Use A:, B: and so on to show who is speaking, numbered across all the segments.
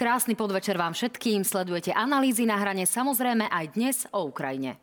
A: Krásny podvečer vám všetkým. Sledujete analýzy na hrane, samozrejme aj dnes o Ukrajine.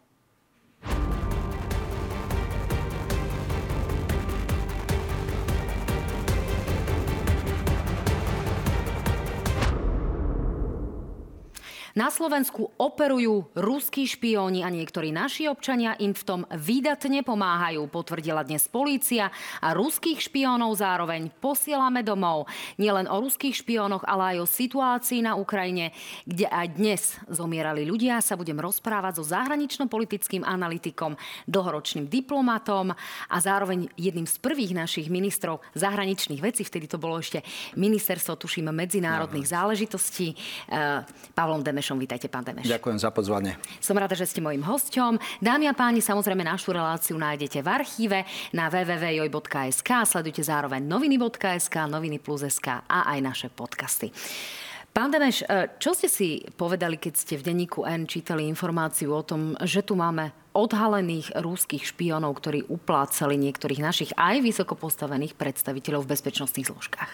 A: Na Slovensku operujú ruskí špióni a niektorí naši občania im v tom výdatne pomáhajú, potvrdila dnes polícia a ruských špiónov zároveň posielame domov. Nielen o ruských špiónoch, ale aj o situácii na Ukrajine, kde aj dnes zomierali ľudia, sa budem rozprávať so zahranično-politickým analytikom, dlhoročným diplomatom a zároveň jedným z prvých našich ministrov zahraničných vecí, vtedy to bolo ešte ministerstvo, tuším, medzinárodných záležitostí, eh, Pavlom Demeš Demešom. Vítajte, pán Demeš.
B: Ďakujem za pozvanie.
A: Som rada, že ste mojím hosťom. Dámy a páni, samozrejme našu reláciu nájdete v archíve na www.joj.sk. Sledujte zároveň noviny.sk, noviny plus.sk a aj naše podcasty. Pán Demeš, e, čo ste si povedali, keď ste v denníku N čítali informáciu o tom, že tu máme odhalených rúských špionov, ktorí uplácali niektorých našich aj vysoko postavených predstaviteľov v bezpečnostných zložkách?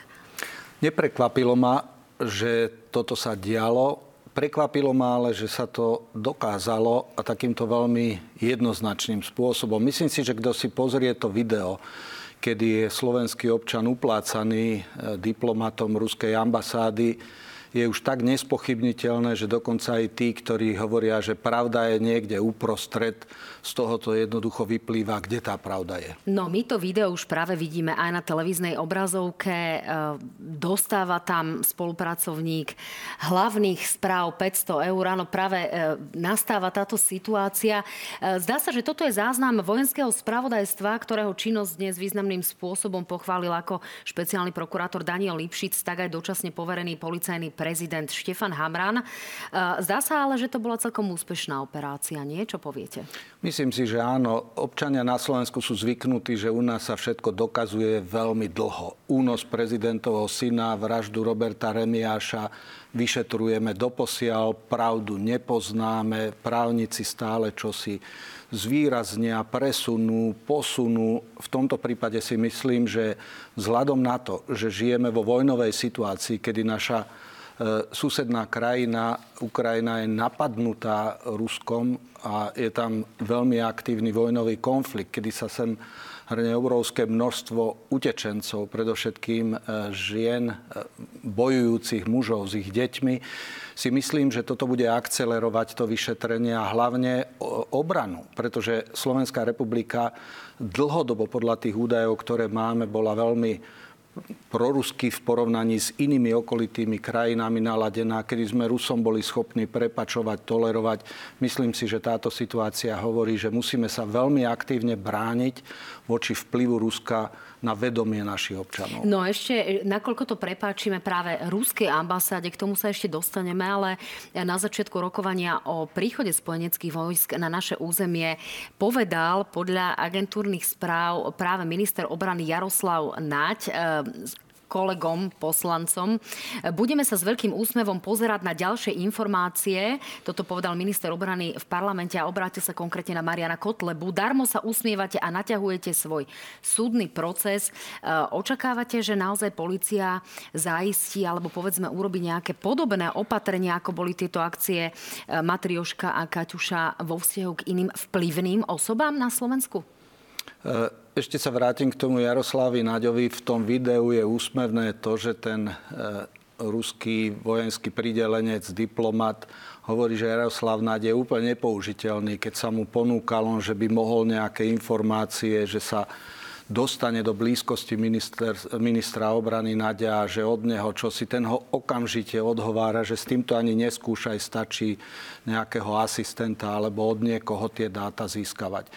B: Neprekvapilo ma, že toto sa dialo Prekvapilo ma ale, že sa to dokázalo a takýmto veľmi jednoznačným spôsobom. Myslím si, že kto si pozrie to video, kedy je slovenský občan uplácaný eh, diplomatom ruskej ambasády, je už tak nespochybniteľné, že dokonca aj tí, ktorí hovoria, že pravda je niekde uprostred, z toho to jednoducho vyplýva, kde tá pravda je.
A: No my to video už práve vidíme aj na televíznej obrazovke. E, dostáva tam spolupracovník hlavných správ 500 eur. Áno, práve e, nastáva táto situácia. E, zdá sa, že toto je záznam vojenského spravodajstva, ktorého činnosť dnes významným spôsobom pochválil ako špeciálny prokurátor Daniel Lipšic, tak aj dočasne poverený policajný prezident Štefan Hamran. E, zdá sa ale, že to bola celkom úspešná operácia, nie? Čo poviete?
B: Myslím si, že áno. Občania na Slovensku sú zvyknutí, že u nás sa všetko dokazuje veľmi dlho. Únos prezidentovho syna, vraždu Roberta Remiáša, vyšetrujeme doposiaľ, pravdu nepoznáme, právnici stále čosi zvýraznia, presunú, posunú. V tomto prípade si myslím, že vzhľadom na to, že žijeme vo vojnovej situácii, kedy naša susedná krajina, Ukrajina je napadnutá Ruskom a je tam veľmi aktívny vojnový konflikt, kedy sa sem hrne obrovské množstvo utečencov, predovšetkým e, žien, e, bojujúcich mužov s ich deťmi. Si myslím, že toto bude akcelerovať to vyšetrenie a hlavne obranu, pretože Slovenská republika dlhodobo podľa tých údajov, ktoré máme, bola veľmi prorusky v porovnaní s inými okolitými krajinami naladená, kedy sme Rusom boli schopní prepačovať, tolerovať. Myslím si, že táto situácia hovorí, že musíme sa veľmi aktívne brániť voči vplyvu Ruska na vedomie našich občanov.
A: No ešte, nakoľko to prepáčime práve ruskej ambasáde, k tomu sa ešte dostaneme, ale na začiatku rokovania o príchode spojeneckých vojsk na naše územie povedal podľa agentúrnych správ práve minister obrany Jaroslav Naď, kolegom, poslancom. Budeme sa s veľkým úsmevom pozerať na ďalšie informácie. Toto povedal minister obrany v parlamente a obrátil sa konkrétne na Mariana Kotlebu. Darmo sa usmievate a naťahujete svoj súdny proces. E, očakávate, že naozaj policia zaistí alebo povedzme urobi nejaké podobné opatrenia, ako boli tieto akcie e, Matrioška a Kaťuša vo vzťahu k iným vplyvným osobám na Slovensku?
B: E, ešte sa vrátim k tomu Jaroslavi Naďovi. V tom videu je úsmevné to, že ten e, ruský vojenský pridelenec, diplomat, hovorí, že Jaroslav Naď je úplne nepoužiteľný. Keď sa mu ponúkal on, že by mohol nejaké informácie, že sa dostane do blízkosti minister, ministra obrany Nadia že od neho čo si ten ho okamžite odhovára, že s týmto ani neskúšaj, stačí nejakého asistenta alebo od niekoho tie dáta získavať.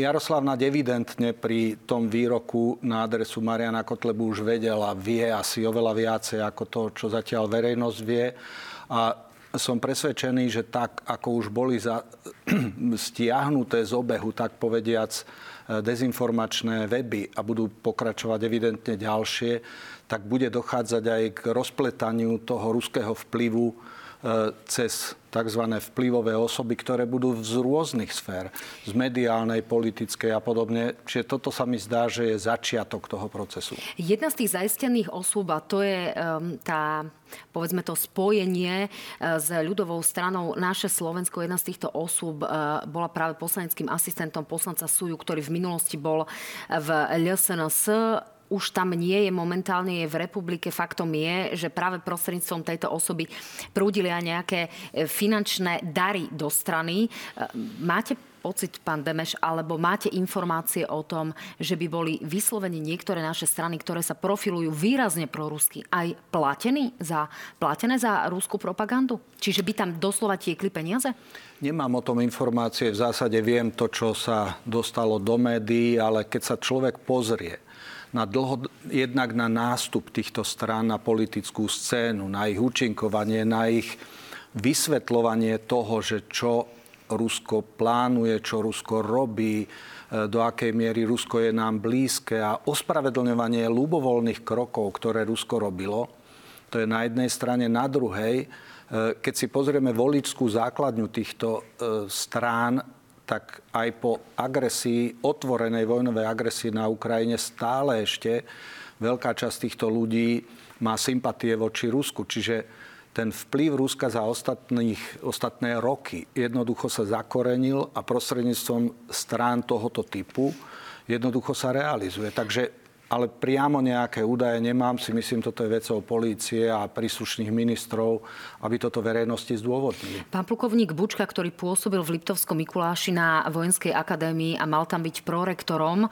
B: E, Jaroslav Naď evidentne pri tom výroku na adresu Mariana Kotlebu už vedela, vie asi oveľa viacej ako to, čo zatiaľ verejnosť vie. A som presvedčený, že tak, ako už boli za, stiahnuté z obehu, tak povediac, dezinformačné weby a budú pokračovať evidentne ďalšie, tak bude dochádzať aj k rozpletaniu toho ruského vplyvu cez tzv. vplyvové osoby, ktoré budú z rôznych sfér, z mediálnej, politickej a podobne. Čiže toto sa mi zdá, že je začiatok toho procesu.
A: Jedna z tých zaistených osôb, a to je um, tá povedzme to spojenie s ľudovou stranou naše Slovensko. Jedna z týchto osôb bola práve poslaneckým asistentom poslanca Suju, ktorý v minulosti bol v LSNS už tam nie je momentálne, je v republike. Faktom je, že práve prostredníctvom tejto osoby prúdili aj nejaké e, finančné dary do strany. E, máte pocit, pán Demeš, alebo máte informácie o tom, že by boli vyslovene niektoré naše strany, ktoré sa profilujú výrazne prorusky, aj platení za, platené za rúskú propagandu? Čiže by tam doslova tiekli peniaze?
B: Nemám o tom informácie. V zásade viem to, čo sa dostalo do médií, ale keď sa človek pozrie na dlho, jednak na nástup týchto strán na politickú scénu, na ich účinkovanie, na ich vysvetľovanie toho, že čo Rusko plánuje, čo Rusko robí, e, do akej miery Rusko je nám blízke a ospravedlňovanie ľubovoľných krokov, ktoré Rusko robilo. To je na jednej strane. Na druhej, e, keď si pozrieme voličskú základňu týchto e, strán, tak aj po agresii, otvorenej vojnovej agresii na Ukrajine stále ešte veľká časť týchto ľudí má sympatie voči Rusku. Čiže ten vplyv Ruska za ostatných, ostatné roky jednoducho sa zakorenil a prostredníctvom strán tohoto typu jednoducho sa realizuje. Takže ale priamo nejaké údaje nemám. Si myslím, toto je vecou polície a príslušných ministrov, aby toto verejnosti zdôvodnili.
A: Pán plukovník Bučka, ktorý pôsobil v Liptovskom Mikuláši na Vojenskej akadémii a mal tam byť prorektorom, um,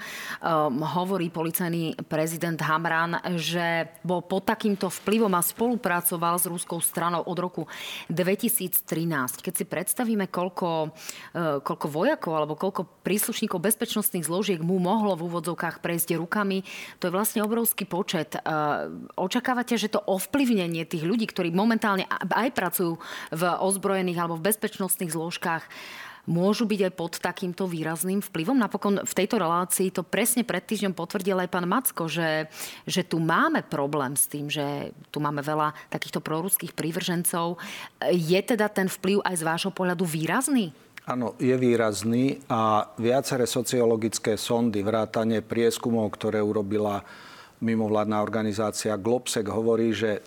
A: hovorí policajný prezident Hamran, že bol pod takýmto vplyvom a spolupracoval s rúskou stranou od roku 2013. Keď si predstavíme, koľko, uh, koľko vojakov alebo koľko príslušníkov bezpečnostných zložiek mu mohlo v úvodzovkách prejsť rukami, to je vlastne obrovský počet. E, očakávate, že to ovplyvnenie tých ľudí, ktorí momentálne aj pracujú v ozbrojených alebo v bezpečnostných zložkách, môžu byť aj pod takýmto výrazným vplyvom. Napokon v tejto relácii to presne pred týždňom potvrdil aj pán Macko, že, že tu máme problém s tým, že tu máme veľa takýchto proruských prívržencov. Je teda ten vplyv aj z vášho pohľadu výrazný?
B: Áno, je výrazný a viaceré sociologické sondy, vrátanie prieskumov, ktoré urobila mimovládna organizácia Globsec, hovorí, že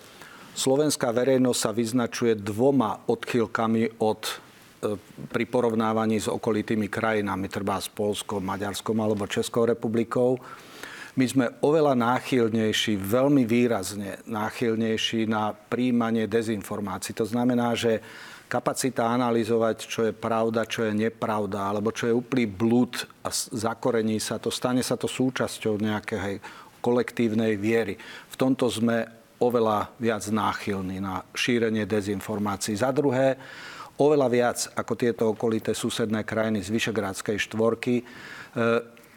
B: slovenská verejnosť sa vyznačuje dvoma odchýlkami od e, pri porovnávaní s okolitými krajinami, treba s Polskom, Maďarskom alebo Českou republikou. My sme oveľa náchylnejší, veľmi výrazne náchylnejší na príjmanie dezinformácií. To znamená, že kapacita analyzovať, čo je pravda, čo je nepravda, alebo čo je úplný blúd a zakorení sa to, stane sa to súčasťou nejakej kolektívnej viery. V tomto sme oveľa viac náchylní na šírenie dezinformácií. Za druhé, oveľa viac ako tieto okolité susedné krajiny z Vyšegrádskej štvorky, e,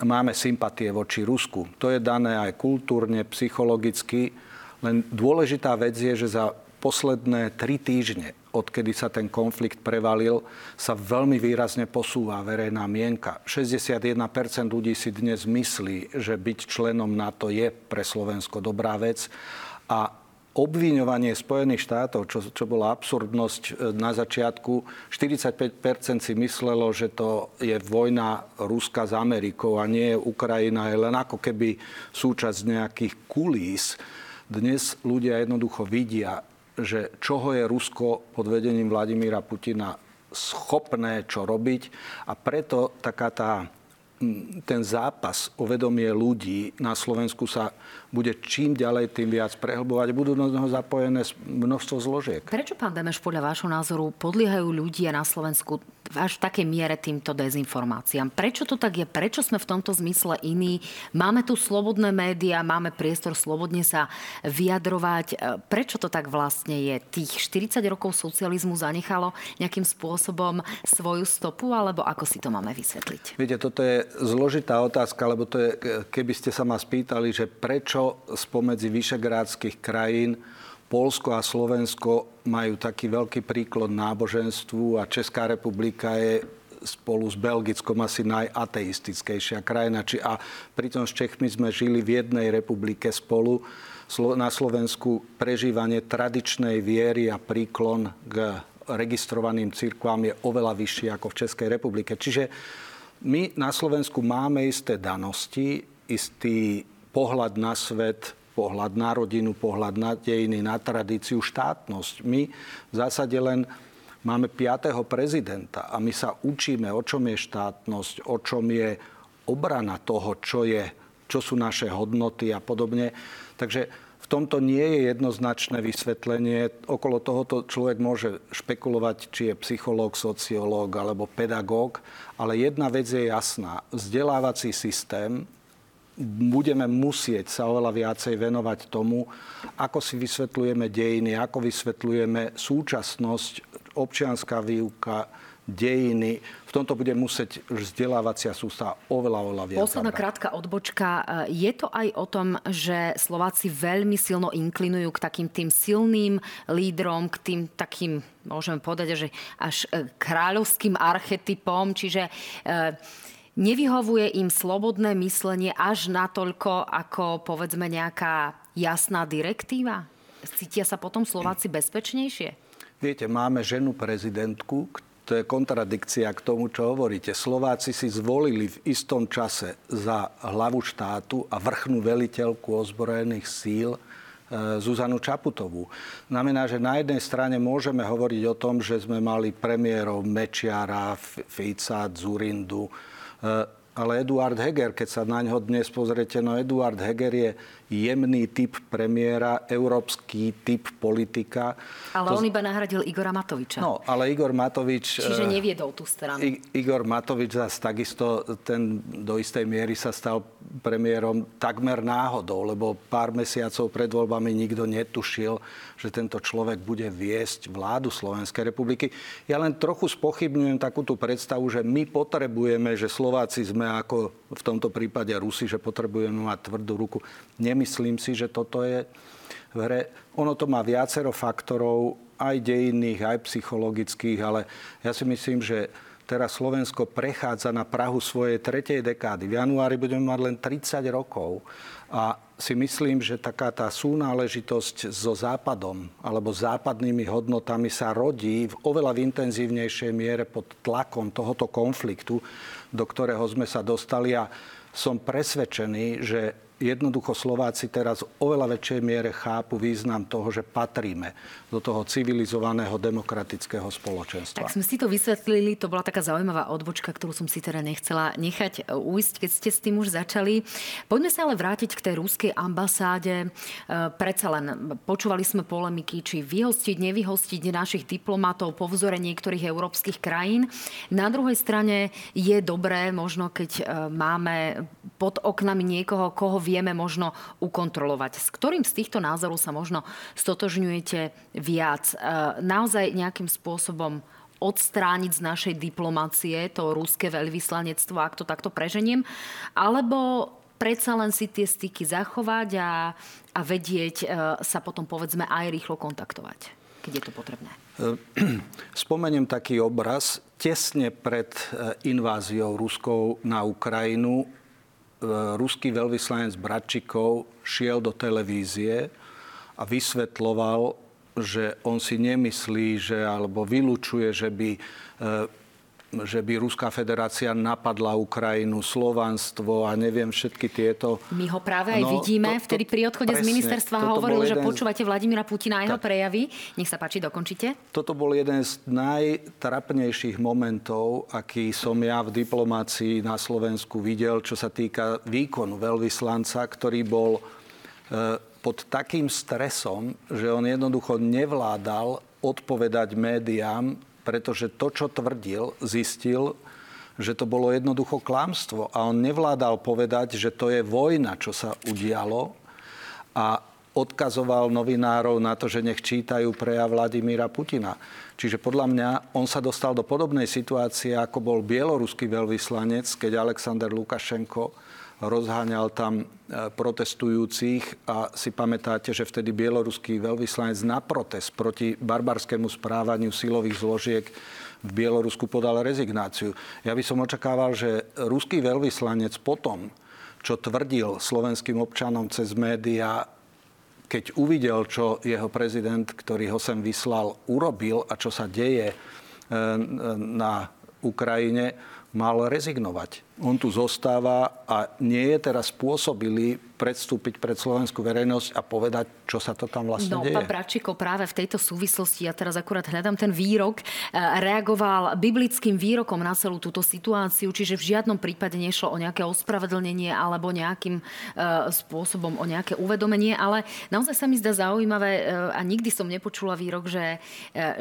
B: máme sympatie voči Rusku. To je dané aj kultúrne, psychologicky. Len dôležitá vec je, že za posledné tri týždne odkedy sa ten konflikt prevalil, sa veľmi výrazne posúva verejná mienka. 61% ľudí si dnes myslí, že byť členom NATO je pre Slovensko dobrá vec a obviňovanie Spojených štátov, čo, čo bola absurdnosť e, na začiatku, 45% si myslelo, že to je vojna Ruska s Amerikou a nie Ukrajina, je len ako keby súčasť nejakých kulís. Dnes ľudia jednoducho vidia, že čoho je Rusko pod vedením Vladimíra Putina schopné čo robiť. A preto taká tá ten zápas o vedomie ľudí na Slovensku sa bude čím ďalej, tým viac prehlbovať. Budú do neho zapojené množstvo zložiek.
A: Prečo, pán Demeš, podľa vášho názoru podliehajú ľudia na Slovensku až v takej miere týmto dezinformáciám. Prečo to tak je? Prečo sme v tomto zmysle iní? Máme tu slobodné médiá, máme priestor slobodne sa vyjadrovať. E, prečo to tak vlastne je? Tých 40 rokov socializmu zanechalo nejakým spôsobom svoju stopu, alebo ako si to máme vysvetliť?
B: Viete, toto je zložitá otázka, lebo to je, keby ste sa ma spýtali, že prečo spomedzi vyšegrádskych krajín Polsko a Slovensko majú taký veľký príklad náboženstvu a Česká republika je spolu s Belgickom asi najateistickejšia krajina. Či, a pritom s Čechmi sme žili v jednej republike spolu. na Slovensku prežívanie tradičnej viery a príklon k registrovaným cirkvám je oveľa vyšší ako v Českej republike. Čiže my na Slovensku máme isté danosti, istý pohľad na svet, pohľad na rodinu, pohľad na dejiny, na tradíciu, štátnosť. My v zásade len máme piatého prezidenta a my sa učíme, o čom je štátnosť, o čom je obrana toho, čo, je, čo sú naše hodnoty a podobne. Takže v tomto nie je jednoznačné vysvetlenie. Okolo tohoto človek môže špekulovať, či je psychológ, sociológ alebo pedagóg, ale jedna vec je jasná. Vzdelávací systém budeme musieť sa oveľa viacej venovať tomu, ako si vysvetľujeme dejiny, ako vysvetľujeme súčasnosť, občianská výuka, dejiny. Tomto bude musieť vzdelávacia sústava oveľa, oveľa viac.
A: Posledná krátka odbočka. Je to aj o tom, že Slováci veľmi silno inklinujú k takým tým silným lídrom, k tým takým, môžeme povedať, že až e, kráľovským archetypom, čiže e, Nevyhovuje im slobodné myslenie až natoľko, ako povedzme nejaká jasná direktíva? Cítia sa potom Slováci bezpečnejšie?
B: Viete, máme ženu prezidentku, to je kontradikcia k tomu, čo hovoríte. Slováci si zvolili v istom čase za hlavu štátu a vrchnú veliteľku ozbrojených síl e, Zuzanu Čaputovú. Znamená, že na jednej strane môžeme hovoriť o tom, že sme mali premiérov Mečiara, Fica, Zurindu, e, ale Eduard Heger, keď sa na ňo dnes pozriete, no Eduard Heger je jemný typ premiéra, európsky typ politika.
A: Ale to... on iba nahradil Igora Matoviča.
B: No, ale Igor Matovič...
A: Čiže eh, neviedol tú stranu. I-
B: Igor Matovič zase takisto, ten do istej miery sa stal premiérom takmer náhodou, lebo pár mesiacov pred voľbami nikto netušil, že tento človek bude viesť vládu Slovenskej republiky. Ja len trochu spochybňujem takúto predstavu, že my potrebujeme, že Slováci sme ako v tomto prípade Rusi, že potrebujeme mať tvrdú ruku. Nemyslím si, že toto je v hre. Ono to má viacero faktorov, aj dejinných, aj psychologických, ale ja si myslím, že teraz Slovensko prechádza na Prahu svojej tretej dekády. V januári budeme mať len 30 rokov a si myslím, že taká tá súnáležitosť so Západom alebo západnými hodnotami sa rodí v oveľa intenzívnejšej miere pod tlakom tohoto konfliktu, do ktorého sme sa dostali a som presvedčený, že jednoducho Slováci teraz v oveľa väčšej miere chápu význam toho, že patríme do toho civilizovaného demokratického spoločenstva.
A: Tak sme si to vysvetlili, to bola taká zaujímavá odbočka, ktorú som si teda nechcela nechať uísť, keď ste s tým už začali. Poďme sa ale vrátiť k tej rúskej ambasáde. E, predsa len počúvali sme polemiky, či vyhostiť, nevyhostiť našich diplomatov po vzore niektorých európskych krajín. Na druhej strane je dobré, možno keď e, máme pod oknami niekoho, koho vieme možno ukontrolovať. S ktorým z týchto názorov sa možno stotožňujete viac? E, naozaj nejakým spôsobom odstrániť z našej diplomácie to ruské veľvyslanectvo, ak to takto preženiem, alebo predsa len si tie styky zachovať a, a vedieť e, sa potom povedzme aj rýchlo kontaktovať, keď je to potrebné. E,
B: spomeniem taký obraz. Tesne pred inváziou Ruskou na Ukrajinu E, ruský veľvyslanec Bratčikov šiel do televízie a vysvetloval, že on si nemyslí, že, alebo vylúčuje, že by e, že by Ruská federácia napadla Ukrajinu, Slovanstvo a neviem všetky tieto...
A: My ho práve aj no, vidíme. To, to, Vtedy pri odchode presne, z ministerstva hovoril, že počúvate Vladimíra Putina a jeho tak, prejavy. Nech sa páči, dokončite.
B: Toto bol jeden z najtrapnejších momentov, aký som ja v diplomácii na Slovensku videl, čo sa týka výkonu veľvyslanca, ktorý bol e, pod takým stresom, že on jednoducho nevládal odpovedať médiám pretože to, čo tvrdil, zistil, že to bolo jednoducho klamstvo. A on nevládal povedať, že to je vojna, čo sa udialo. A odkazoval novinárov na to, že nech čítajú prejav Vladimíra Putina. Čiže podľa mňa on sa dostal do podobnej situácie, ako bol bieloruský veľvyslanec, keď Alexander Lukašenko rozháňal tam e, protestujúcich a si pamätáte, že vtedy bieloruský veľvyslanec na protest proti barbarskému správaniu silových zložiek v Bielorusku podal rezignáciu. Ja by som očakával, že ruský veľvyslanec potom, čo tvrdil slovenským občanom cez médiá, keď uvidel, čo jeho prezident, ktorý ho sem vyslal, urobil a čo sa deje na Ukrajine, mal rezignovať. On tu zostáva a nie je teraz spôsobili predstúpiť pred slovenskú verejnosť a povedať, čo sa to tam vlastne
A: no,
B: deje.
A: Pán Bračiko práve v tejto súvislosti, ja teraz akurát hľadám ten výrok, e, reagoval biblickým výrokom na celú túto situáciu, čiže v žiadnom prípade nešlo o nejaké ospravedlnenie alebo nejakým uh, spôsobom o nejaké uvedomenie, ale naozaj sa mi zdá zaujímavé uh, a nikdy som nepočula výrok, že,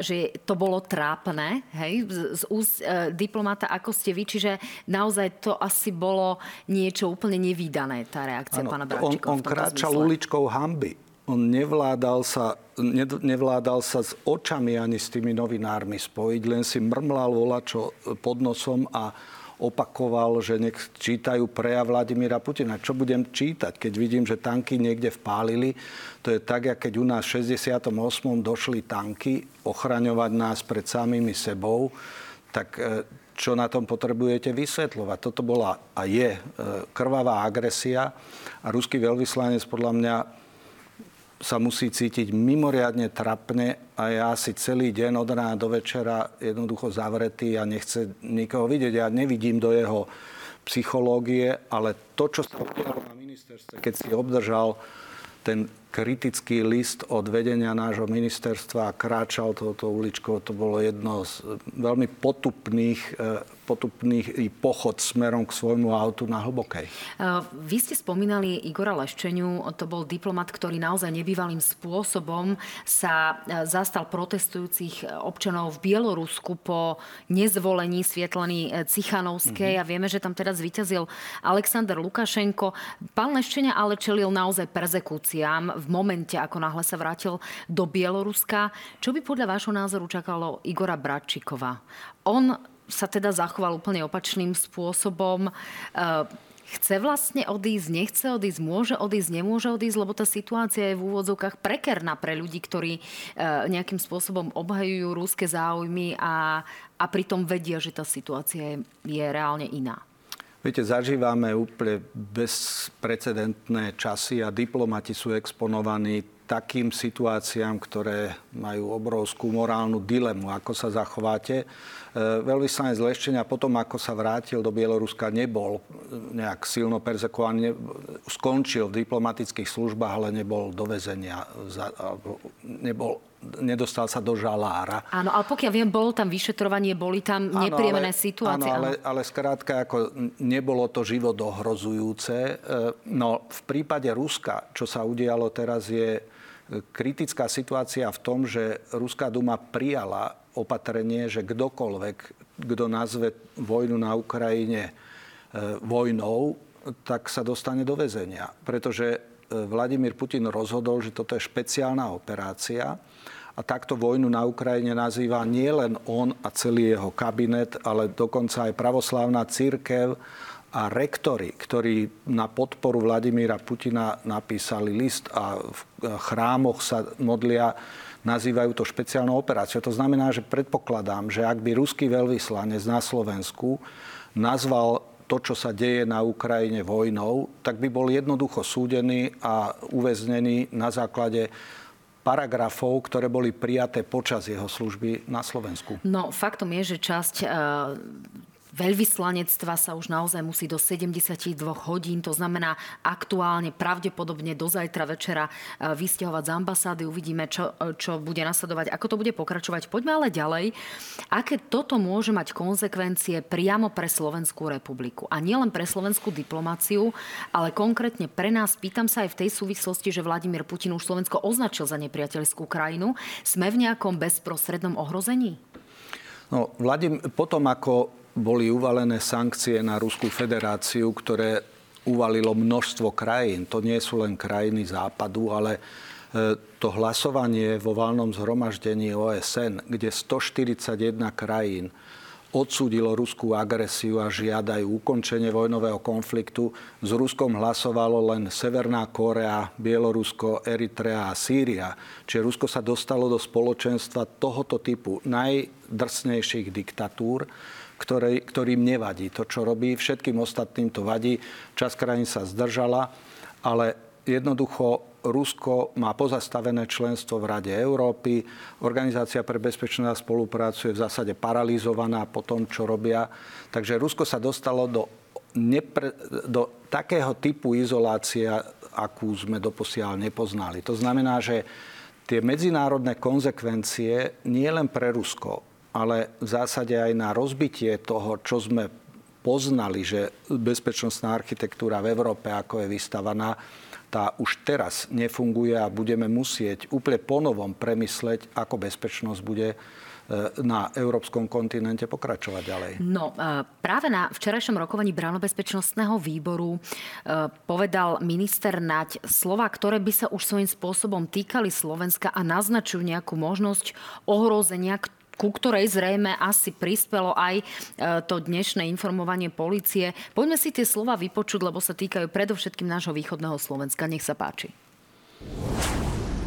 A: že to bolo trápne, hej, z, z úst diplomata, ako ste vy, čiže naozaj to asi bolo niečo úplne nevýdané, tá reakcia ano, pána Bráčika.
B: On, on kráčal uličkou hamby. On nevládal sa, nevládal sa s očami ani s tými novinármi spojiť, len si mrmlal volačo pod nosom a opakoval, že nech čítajú prejav Vladimíra Putina. Čo budem čítať, keď vidím, že tanky niekde vpálili? To je tak, keď u nás v 68. došli tanky ochraňovať nás pred samými sebou, tak e, čo na tom potrebujete vysvetľovať. Toto bola a je e, krvavá agresia a ruský veľvyslanec podľa mňa sa musí cítiť mimoriadne trapne a ja si celý deň od rána do večera jednoducho zavretý a nechce nikoho vidieť. Ja nevidím do jeho psychológie, ale to, čo sa udialo na ministerstve, keď si obdržal ten kritický list od vedenia nášho ministerstva a kráčal touto uličkou. To bolo jedno z veľmi potupných, e, potupných i pochod smerom k svojmu autu na Hlbokej. E,
A: vy ste spomínali Igora Leščeniu. To bol diplomat, ktorý naozaj nebývalým spôsobom sa e, zastal protestujúcich občanov v Bielorusku po nezvolení Svietlany Cichanovskej. Mm-hmm. A vieme, že tam teraz vyťazil Aleksandr Lukašenko. Pán Leščenia ale čelil naozaj perzekúciám v momente, ako náhle sa vrátil do Bieloruska. Čo by podľa vášho názoru čakalo Igora Bratčíkova? On sa teda zachoval úplne opačným spôsobom. E, chce vlastne odísť, nechce odísť, môže odísť, nemôže odísť, lebo tá situácia je v úvodzovkách prekerná pre ľudí, ktorí e, nejakým spôsobom obhajujú rúske záujmy a, a pritom vedia, že tá situácia je, je reálne iná.
B: Viete, zažívame úplne bezprecedentné časy a diplomati sú exponovaní takým situáciám, ktoré majú obrovskú morálnu dilemu, ako sa zachováte. E, veľvyslanec Leščenia potom, ako sa vrátil do Bieloruska, nebol nejak silno perzekovaný, skončil v diplomatických službách, ale nebol do väzenia, nebol nedostal sa do žalára.
A: Áno, ale pokiaľ viem, bolo tam vyšetrovanie, boli tam nepríjemné situácie.
B: Áno, ale, ale skrátka, ako nebolo to život ohrozujúce. E, no, v prípade Ruska, čo sa udialo teraz, je kritická situácia v tom, že Ruská duma prijala opatrenie, že kdokoľvek, kto nazve vojnu na Ukrajine e, vojnou, tak sa dostane do väzenia. Pretože e, Vladimír Putin rozhodol, že toto je špeciálna operácia a takto vojnu na Ukrajine nazýva nielen on a celý jeho kabinet, ale dokonca aj pravoslávna církev a rektory, ktorí na podporu Vladimíra Putina napísali list a v chrámoch sa modlia, nazývajú to špeciálnou operáciou. To znamená, že predpokladám, že ak by ruský veľvyslanec na Slovensku nazval to, čo sa deje na Ukrajine vojnou, tak by bol jednoducho súdený a uväznený na základe paragrafov, ktoré boli prijaté počas jeho služby na Slovensku.
A: No, faktom je, že časť uh veľvyslanectva sa už naozaj musí do 72 hodín, to znamená aktuálne, pravdepodobne do zajtra večera e, vysťahovať z ambasády. Uvidíme, čo, e, čo bude nasledovať, ako to bude pokračovať. Poďme ale ďalej. Aké toto môže mať konsekvencie priamo pre Slovenskú republiku? A nielen pre slovenskú diplomáciu, ale konkrétne pre nás. Pýtam sa aj v tej súvislosti, že Vladimír Putin už Slovensko označil za nepriateľskú krajinu. Sme v nejakom bezprostrednom ohrození?
B: No, Vladim, potom ako boli uvalené sankcie na Ruskú federáciu, ktoré uvalilo množstvo krajín. To nie sú len krajiny západu, ale e, to hlasovanie vo valnom zhromaždení OSN, kde 141 krajín odsúdilo ruskú agresiu a žiadajú ukončenie vojnového konfliktu. S Ruskom hlasovalo len Severná Korea, Bielorusko, Eritrea a Sýria. Čiže Rusko sa dostalo do spoločenstva tohoto typu najdrsnejších diktatúr ktorý, ktorým nevadí to, čo robí. Všetkým ostatným to vadí. Čas krajín sa zdržala, ale jednoducho Rusko má pozastavené členstvo v Rade Európy. Organizácia pre bezpečnosť a spoluprácu je v zásade paralizovaná po tom, čo robia. Takže Rusko sa dostalo do, nepre, do takého typu izolácie, akú sme doposiaľ nepoznali. To znamená, že tie medzinárodné konzekvencie nie len pre Rusko, ale v zásade aj na rozbitie toho, čo sme poznali, že bezpečnostná architektúra v Európe, ako je vystavaná, tá už teraz nefunguje a budeme musieť úplne ponovom premysleť, ako bezpečnosť bude e, na európskom kontinente pokračovať ďalej?
A: No, práve na včerajšom rokovaní Bránobezpečnostného výboru e, povedal minister Naď slova, ktoré by sa už svojím spôsobom týkali Slovenska a naznačujú nejakú možnosť ohrozenia, ku ktorej zrejme asi prispelo aj e, to dnešné informovanie policie. Poďme si tie slova vypočuť, lebo sa týkajú predovšetkým nášho východného Slovenska. Nech sa páči.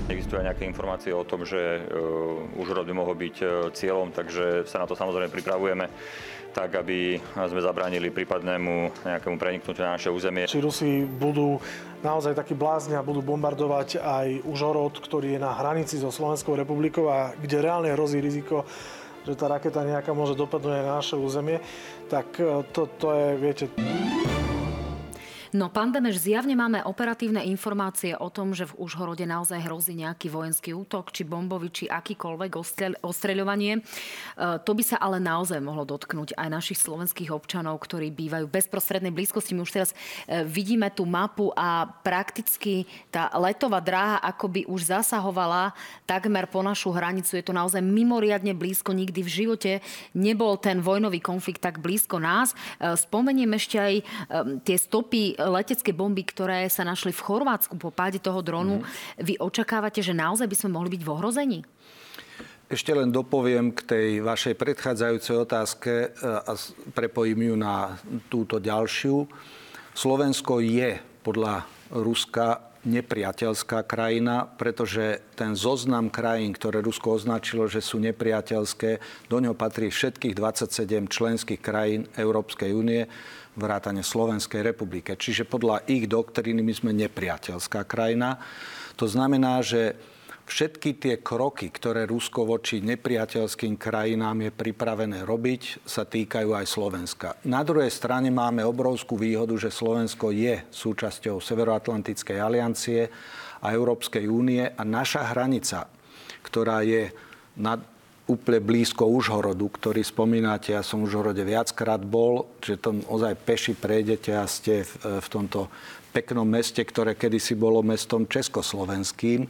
C: Existujú nejaké informácie o tom, že uh, už rod by mohol byť uh, cieľom, takže sa na to samozrejme pripravujeme tak, aby sme zabránili prípadnému nejakému preniknutiu na naše územie.
D: Či Rusi budú naozaj takí blázni a budú bombardovať aj Užhorod, ktorý je na hranici so Slovenskou republikou a kde reálne hrozí riziko, že tá raketa nejaká môže dopadnúť aj na naše územie, tak e, to, to je, viete...
A: No, pán Beneš, zjavne máme operatívne informácie o tom, že v Užhorode naozaj hrozí nejaký vojenský útok, či bombovi, či akýkoľvek ostreľovanie. E, to by sa ale naozaj mohlo dotknúť aj našich slovenských občanov, ktorí bývajú v bezprostrednej blízkosti. My už teraz e, vidíme tú mapu a prakticky tá letová dráha akoby už zasahovala takmer po našu hranicu. Je to naozaj mimoriadne blízko. Nikdy v živote nebol ten vojnový konflikt tak blízko nás. E, spomeniem ešte aj tie stopy letecké bomby, ktoré sa našli v Chorvátsku po páde toho dronu, mm. vy očakávate, že naozaj by sme mohli byť v ohrození?
B: Ešte len dopoviem k tej vašej predchádzajúcej otázke e, a prepojím ju na túto ďalšiu. Slovensko je podľa Ruska nepriateľská krajina, pretože ten zoznam krajín, ktoré Rusko označilo, že sú nepriateľské, do ňoho patrí všetkých 27 členských krajín Európskej únie vrátane Slovenskej republike. Čiže podľa ich doktríny my sme nepriateľská krajina. To znamená, že všetky tie kroky, ktoré Rusko voči nepriateľským krajinám je pripravené robiť, sa týkajú aj Slovenska. Na druhej strane máme obrovskú výhodu, že Slovensko je súčasťou Severoatlantickej aliancie a Európskej únie a naša hranica, ktorá je nad, úplne blízko Užhorodu, ktorý spomínate. Ja som v Užhorode viackrát bol, že tam ozaj peši prejdete a ste v, v tomto peknom meste, ktoré kedysi bolo mestom československým.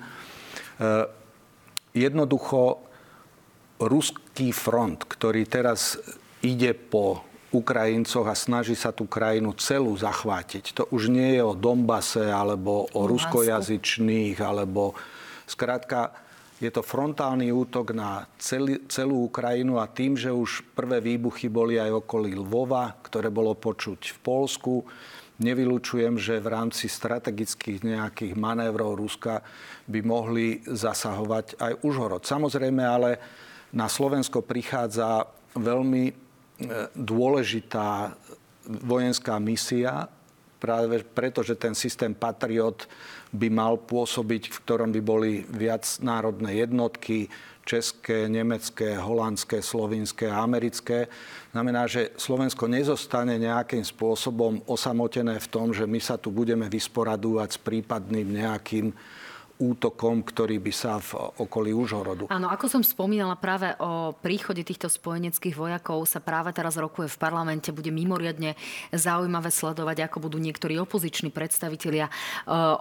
B: E, jednoducho ruský front, ktorý teraz ide po Ukrajincoch a snaží sa tú krajinu celú zachvátiť. To už nie je o Dombase alebo o ruskojazyčných, alebo skrátka je to frontálny útok na celý, celú Ukrajinu a tým, že už prvé výbuchy boli aj okolí Lvova, ktoré bolo počuť v Polsku, nevylučujem, že v rámci strategických nejakých manévrov Ruska by mohli zasahovať aj Užhorod. Samozrejme, ale na Slovensko prichádza veľmi e, dôležitá vojenská misia, práve preto, že ten systém Patriot by mal pôsobiť, v ktorom by boli viac národné jednotky, české, nemecké, holandské, slovinské a americké. Znamená, že Slovensko nezostane nejakým spôsobom osamotené v tom, že my sa tu budeme vysporadúvať s prípadným nejakým útokom, ktorý by sa v okolí Užhorodu.
A: Áno, ako som spomínala práve o príchode týchto spojeneckých vojakov sa práve teraz rokuje v parlamente. Bude mimoriadne zaujímavé sledovať, ako budú niektorí opoziční predstavitelia e,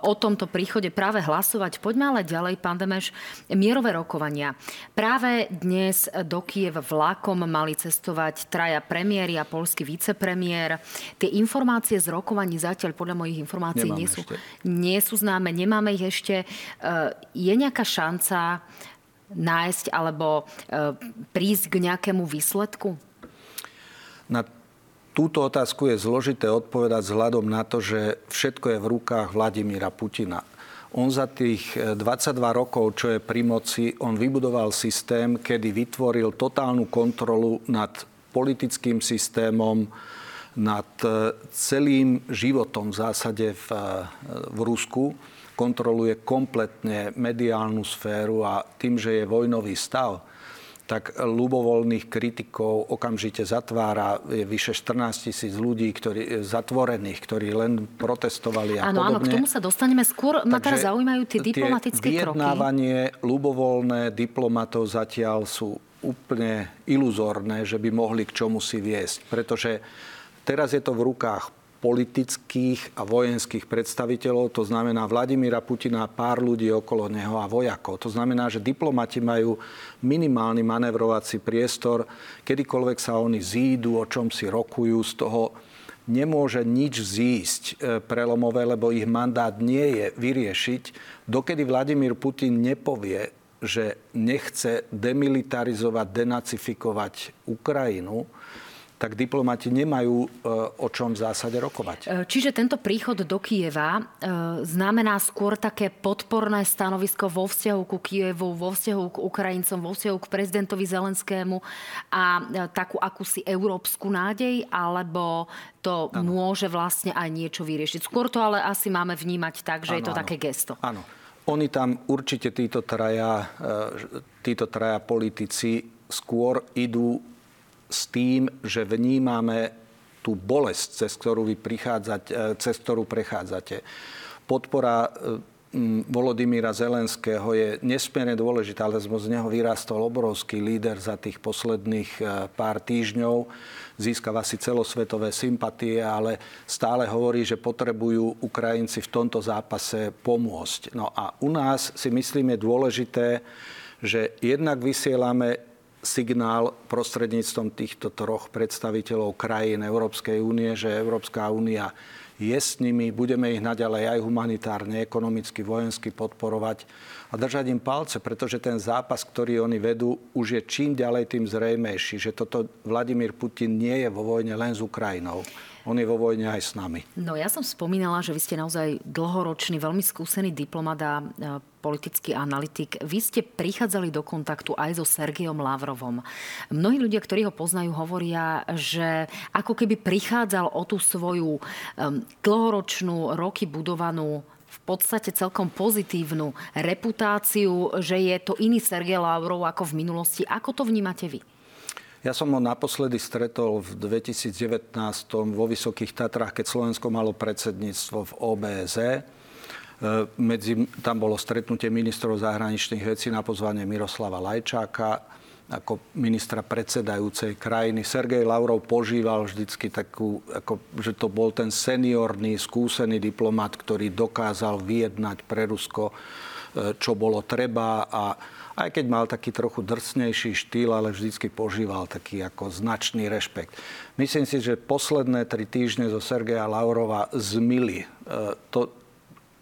A: o tomto príchode práve hlasovať. Poďme ale ďalej, pán Demeš. Mierové rokovania. Práve dnes do Kiev vlakom mali cestovať traja premiéry a polský vicepremiér. Tie informácie z rokovaní zatiaľ podľa mojich informácií nie sú, nie sú známe, nemáme ich ešte. Eh, je nejaká šanca nájsť alebo eh, prísť k nejakému výsledku?
B: Na túto otázku je zložité odpovedať vzhľadom na to, že všetko je v rukách Vladimíra Putina. On za tých 22 eh, rokov, čo je pri moci, on vybudoval systém, kedy vytvoril totálnu kontrolu nad politickým systémom, nad celým životom v zásade v, v Rusku kontroluje kompletne mediálnu sféru a tým, že je vojnový stav, tak ľubovoľných kritikov okamžite zatvára. Je vyše 14 tisíc ľudí, ktorí, zatvorených, ktorí len protestovali a
A: áno,
B: podobne. Áno,
A: k tomu sa dostaneme skôr. Ma teraz zaujímajú tie diplomatické
B: tie vyjednávanie
A: kroky.
B: ľubovoľné diplomatov zatiaľ sú úplne iluzórne, že by mohli k čomu si viesť. Pretože teraz je to v rukách politických a vojenských predstaviteľov, to znamená Vladimíra Putina a pár ľudí okolo neho a vojakov. To znamená, že diplomati majú minimálny manevrovací priestor, kedykoľvek sa oni zídu, o čom si rokujú, z toho nemôže nič zísť e, prelomové, lebo ich mandát nie je vyriešiť, dokedy Vladimír Putin nepovie, že nechce demilitarizovať, denacifikovať Ukrajinu, tak diplomati nemajú e, o čom v zásade rokovať.
A: E, čiže tento príchod do Kieva e, znamená skôr také podporné stanovisko vo vzťahu ku Kievu, vo vzťahu k Ukrajincom, vo vzťahu k prezidentovi Zelenskému a takú akúsi európsku nádej, alebo to ano. môže vlastne aj niečo vyriešiť. Skôr to ale asi máme vnímať tak, že ano, je to ano. také gesto.
B: Áno. Oni tam určite títo traja, títo traja politici skôr idú s tým, že vnímame tú bolesť, cez ktorú, vy prichádzate, cez ktorú prechádzate. Podpora e, Volodymíra Zelenského je nesmierne dôležitá, ale z neho vyrastol obrovský líder za tých posledných e, pár týždňov. Získava si celosvetové sympatie, ale stále hovorí, že potrebujú Ukrajinci v tomto zápase pomôcť. No a u nás si myslím je dôležité, že jednak vysielame signál prostredníctvom týchto troch predstaviteľov krajín Európskej únie, že Európska únia je s nimi, budeme ich naďalej aj humanitárne, ekonomicky, vojensky podporovať a držať im palce, pretože ten zápas, ktorý oni vedú, už je čím ďalej tým zrejmejší, že toto Vladimír Putin nie je vo vojne len s Ukrajinou on je vo vojne aj s nami.
A: No ja som spomínala, že vy ste naozaj dlhoročný, veľmi skúsený diplomat a politický analytik. Vy ste prichádzali do kontaktu aj so Sergejom Lavrovom. Mnohí ľudia, ktorí ho poznajú, hovoria, že ako keby prichádzal o tú svoju um, dlhoročnú, roky budovanú podstate celkom pozitívnu reputáciu, že je to iný Sergej Lavrov ako v minulosti. Ako to vnímate vy?
B: Ja som ho naposledy stretol v 2019 vo Vysokých Tatrách, keď Slovensko malo predsedníctvo v OBZ. E, medzi, tam bolo stretnutie ministrov zahraničných vecí na pozvanie Miroslava Lajčáka ako ministra predsedajúcej krajiny. Sergej Lavrov požíval vždycky takú, ako, že to bol ten seniorný, skúsený diplomat, ktorý dokázal vyjednať pre Rusko, e, čo bolo treba a aj keď mal taký trochu drsnejší štýl, ale vždycky požíval taký ako značný rešpekt. Myslím si, že posledné tri týždne zo Sergeja Laurova zmili e, to,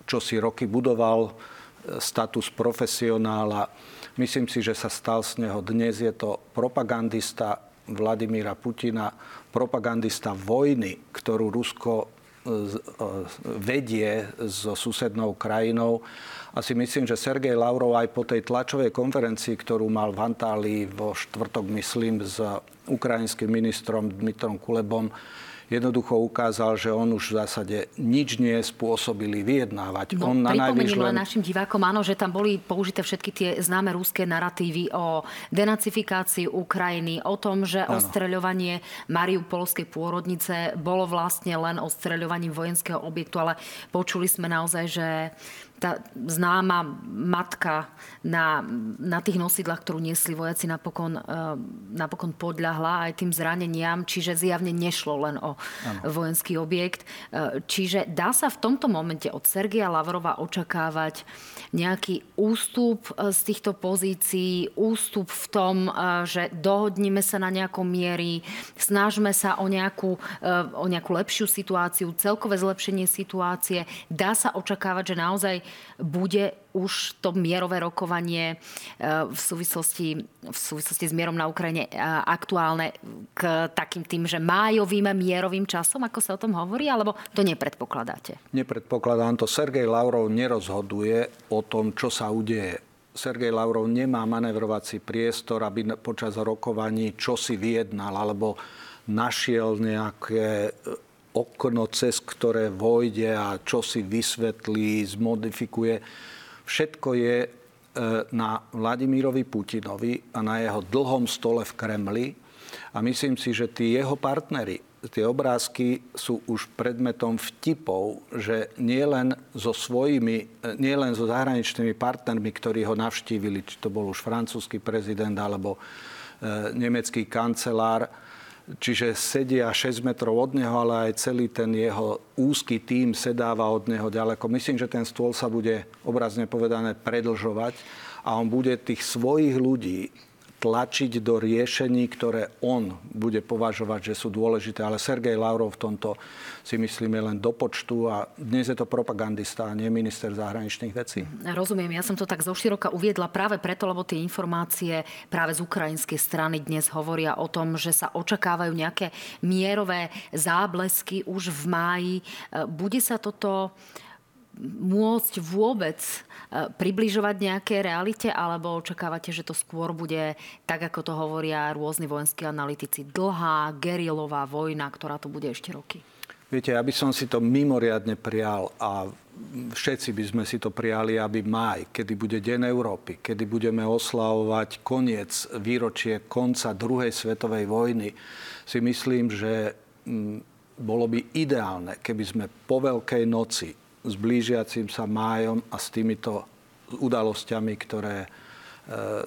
B: čo si roky budoval, e, status profesionála. Myslím si, že sa stal z neho. Dnes je to propagandista Vladimíra Putina, propagandista vojny, ktorú Rusko vedie so susednou krajinou. A si myslím, že Sergej Lavrov aj po tej tlačovej konferencii, ktorú mal v Antálii vo štvrtok, myslím, s ukrajinským ministrom Dmitrom Kulebom, jednoducho ukázal, že on už v zásade nič nie spôsobili vyjednávať.
A: No, on na pripomeniem len našim divákom, áno, že tam boli použité všetky tie známe rúské narratívy o denacifikácii Ukrajiny, o tom, že ano. ostreľovanie Mariupolskej pôrodnice bolo vlastne len ostreľovaním vojenského objektu, ale počuli sme naozaj, že tá známa matka na, na tých nosidlách, ktorú niesli vojaci, napokon, e, napokon podľahla aj tým zraneniam, čiže zjavne nešlo len o ano. vojenský objekt. E, čiže dá sa v tomto momente od Sergeja Lavrova očakávať nejaký ústup e, z týchto pozícií, ústup v tom, že dohodníme sa na nejakom miery, snažme sa o nejakú, o nejakú lepšiu situáciu, celkové zlepšenie situácie. Dá sa očakávať, že naozaj bude už to mierové rokovanie e, v súvislosti, v súvislosti s mierom na Ukrajine e, aktuálne k takým tým, že májovým mierovým časom, ako sa o tom hovorí, alebo to nepredpokladáte?
B: Nepredpokladám to. Sergej Lavrov nerozhoduje o tom, čo sa udeje. Sergej Lavrov nemá manevrovací priestor, aby počas rokovaní čo si vyjednal, alebo našiel nejaké okno, cez ktoré vojde a čo si vysvetlí, zmodifikuje. Všetko je e, na Vladimírovi Putinovi a na jeho dlhom stole v Kremli. A myslím si, že tí jeho partnery, tie obrázky sú už predmetom vtipov, že nie len so svojimi, e, nie len so zahraničnými partnermi, ktorí ho navštívili, či to bol už francúzsky prezident alebo e, nemecký kancelár, Čiže sedia 6 metrov od neho, ale aj celý ten jeho úzky tým sedáva od neho ďaleko. Myslím, že ten stôl sa bude obrazne povedané predlžovať a on bude tých svojich ľudí tlačiť do riešení, ktoré on bude považovať, že sú dôležité. Ale Sergej Lavrov v tomto si myslíme len do počtu a dnes je to propagandista nie minister zahraničných vecí.
A: Rozumiem, ja som to tak zoširoka uviedla práve preto, lebo tie informácie práve z ukrajinskej strany dnes hovoria o tom, že sa očakávajú nejaké mierové záblesky už v máji. Bude sa toto môcť vôbec e, približovať nejaké realite, alebo očakávate, že to skôr bude, tak ako to hovoria rôzni vojenskí analytici, dlhá gerilová vojna, ktorá tu bude ešte roky?
B: Viete, ja by som si to mimoriadne prial a všetci by sme si to prijali, aby maj, kedy bude Deň Európy, kedy budeme oslavovať koniec, výročie konca druhej svetovej vojny, si myslím, že mm, bolo by ideálne, keby sme po Veľkej noci s blížiacim sa májom a s týmito udalosťami, ktoré, e,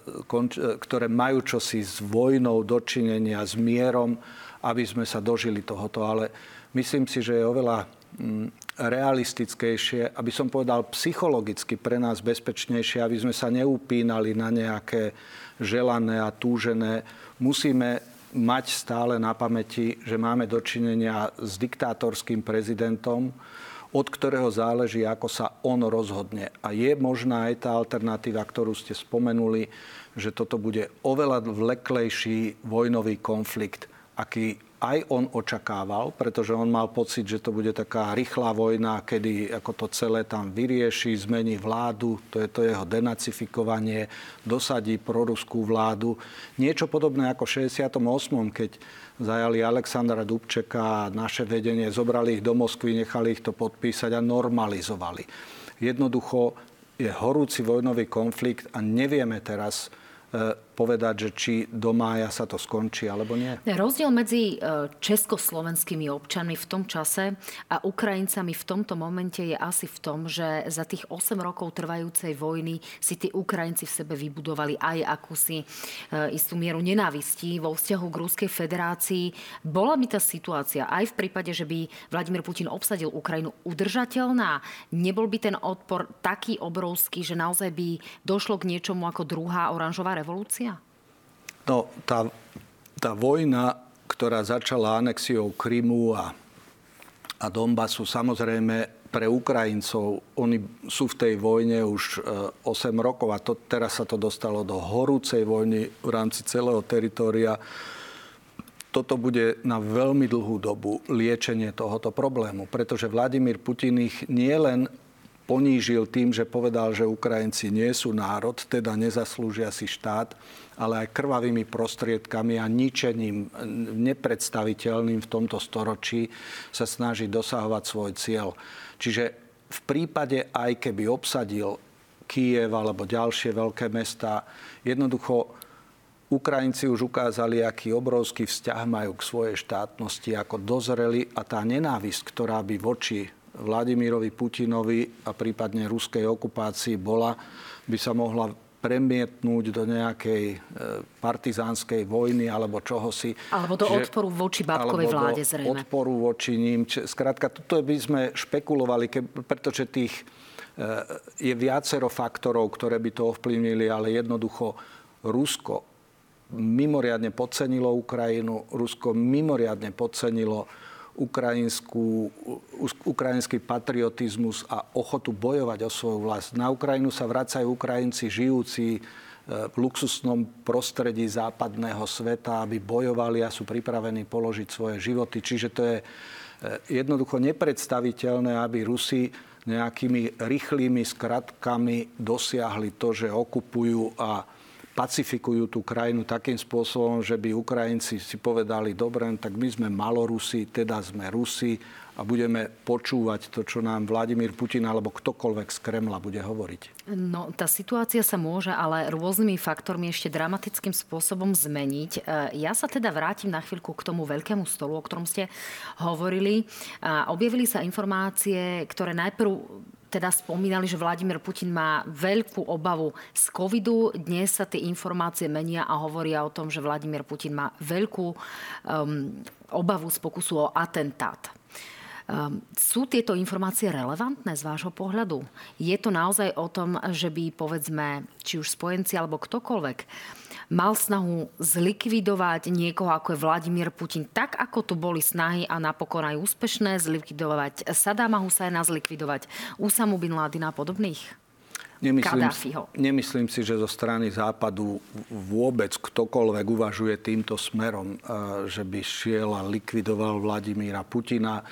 B: e, ktoré majú čosi s vojnou dočinenia, s mierom, aby sme sa dožili tohoto. Ale myslím si, že je oveľa mm, realistickejšie, aby som povedal psychologicky pre nás bezpečnejšie, aby sme sa neupínali na nejaké želané a túžené. Musíme mať stále na pamäti, že máme dočinenia s diktátorským prezidentom, od ktorého záleží, ako sa on rozhodne. A je možná aj tá alternatíva, ktorú ste spomenuli, že toto bude oveľa vleklejší vojnový konflikt, aký aj on očakával, pretože on mal pocit, že to bude taká rýchla vojna, kedy ako to celé tam vyrieši, zmení vládu, to je to jeho denacifikovanie, dosadí proruskú vládu. Niečo podobné ako v 68., keď zajali Alexandra Dubčeka a naše vedenie, zobrali ich do Moskvy, nechali ich to podpísať a normalizovali. Jednoducho je horúci vojnový konflikt a nevieme teraz, povedať, že či do mája sa to skončí alebo nie?
A: Rozdiel medzi e, československými občanmi v tom čase a Ukrajincami v tomto momente je asi v tom, že za tých 8 rokov trvajúcej vojny si tí Ukrajinci v sebe vybudovali aj akúsi e, istú mieru nenávistí vo vzťahu k Ruskej federácii. Bola by tá situácia aj v prípade, že by Vladimír Putin obsadil Ukrajinu udržateľná? Nebol by ten odpor taký obrovský, že naozaj by došlo k niečomu ako druhá oranžová revolúcia?
B: No, tá, tá vojna, ktorá začala anexiou Krymu a, a Donbasu, samozrejme pre Ukrajincov, oni sú v tej vojne už 8 e, rokov a to, teraz sa to dostalo do horúcej vojny v rámci celého teritoria. Toto bude na veľmi dlhú dobu liečenie tohoto problému, pretože Vladimír Putin ich nielen ponížil tým, že povedal, že Ukrajinci nie sú národ, teda nezaslúžia si štát, ale aj krvavými prostriedkami a ničením nepredstaviteľným v tomto storočí sa snaží dosahovať svoj cieľ. Čiže v prípade, aj keby obsadil Kiev alebo ďalšie veľké mesta, jednoducho Ukrajinci už ukázali, aký obrovský vzťah majú k svojej štátnosti, ako dozreli a tá nenávisť, ktorá by voči Vladimírovi Putinovi a prípadne ruskej okupácii bola, by sa mohla premietnúť do nejakej e, partizánskej vojny alebo čohosi.
A: Alebo do Čiže, odporu voči Babkovej vláde zrejme.
B: odporu voči ním. Skrátka, toto by sme špekulovali, ke, pretože tých e, je viacero faktorov, ktoré by to ovplyvnili, ale jednoducho Rusko mimoriadne podcenilo Ukrajinu, Rusko mimoriadne podcenilo ukrajinskú, ukrajinský patriotizmus a ochotu bojovať o svoju vlast. Na Ukrajinu sa vracajú Ukrajinci žijúci e, v luxusnom prostredí západného sveta, aby bojovali a sú pripravení položiť svoje životy. Čiže to je e, jednoducho nepredstaviteľné, aby Rusi nejakými rýchlymi skratkami dosiahli to, že okupujú a pacifikujú tú krajinu takým spôsobom, že by Ukrajinci si povedali, dobre, tak my sme malorusi, teda sme Rusi a budeme počúvať to, čo nám Vladimír Putin alebo ktokoľvek z Kremla bude hovoriť.
A: No, tá situácia sa môže ale rôznymi faktormi ešte dramatickým spôsobom zmeniť. E, ja sa teda vrátim na chvíľku k tomu veľkému stolu, o ktorom ste hovorili. Objavili sa informácie, ktoré najprv teda spomínali, že Vladimír Putin má veľkú obavu z covidu. Dnes sa tie informácie menia a hovoria o tom, že Vladimír Putin má veľkú um, obavu z pokusu o atentát. Um, sú tieto informácie relevantné z vášho pohľadu? Je to naozaj o tom, že by povedzme, či už spojenci alebo ktokoľvek, mal snahu zlikvidovať niekoho, ako je Vladimír Putin, tak ako tu boli snahy a napokon aj úspešné zlikvidovať Sadama Husajna, zlikvidovať Usamu Bin Ladina a podobných?
B: Nemyslím, nemyslím si, že zo strany západu vôbec ktokoľvek uvažuje týmto smerom, že by šiel a likvidoval Vladimíra Putina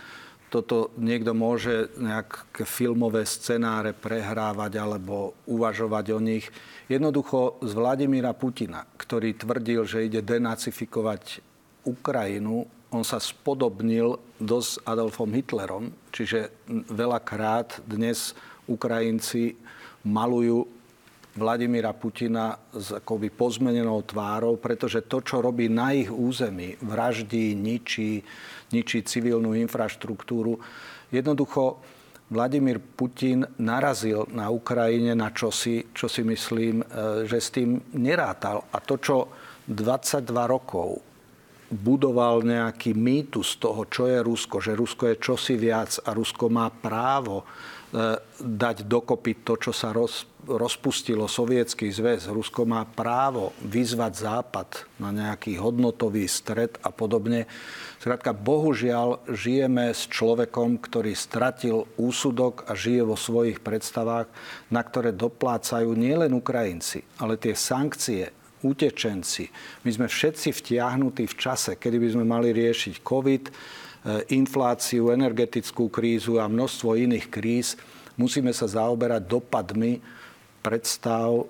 B: toto niekto môže nejaké filmové scenáre prehrávať alebo uvažovať o nich. Jednoducho z Vladimíra Putina, ktorý tvrdil, že ide denacifikovať Ukrajinu, on sa spodobnil dosť Adolfom Hitlerom, čiže veľakrát dnes Ukrajinci malujú Vladimíra Putina s akoby pozmenenou tvárou, pretože to, čo robí na ich území, vraždí, ničí, ničí civilnú infraštruktúru, jednoducho Vladimír Putin narazil na Ukrajine na čosi, čo si myslím, e, že s tým nerátal. A to, čo 22 rokov budoval nejaký mýtus toho, čo je Rusko, že Rusko je čosi viac a Rusko má právo E, dať dokopy to, čo sa roz, rozpustilo sovietský zväz. Rusko má právo vyzvať Západ na nejaký hodnotový stred a podobne. Zkrátka, bohužiaľ, žijeme s človekom, ktorý stratil úsudok a žije vo svojich predstavách, na ktoré doplácajú nielen Ukrajinci, ale tie sankcie, utečenci. My sme všetci vtiahnutí v čase, kedy by sme mali riešiť COVID, E, infláciu, energetickú krízu a množstvo iných kríz, musíme sa zaoberať dopadmi predstav e,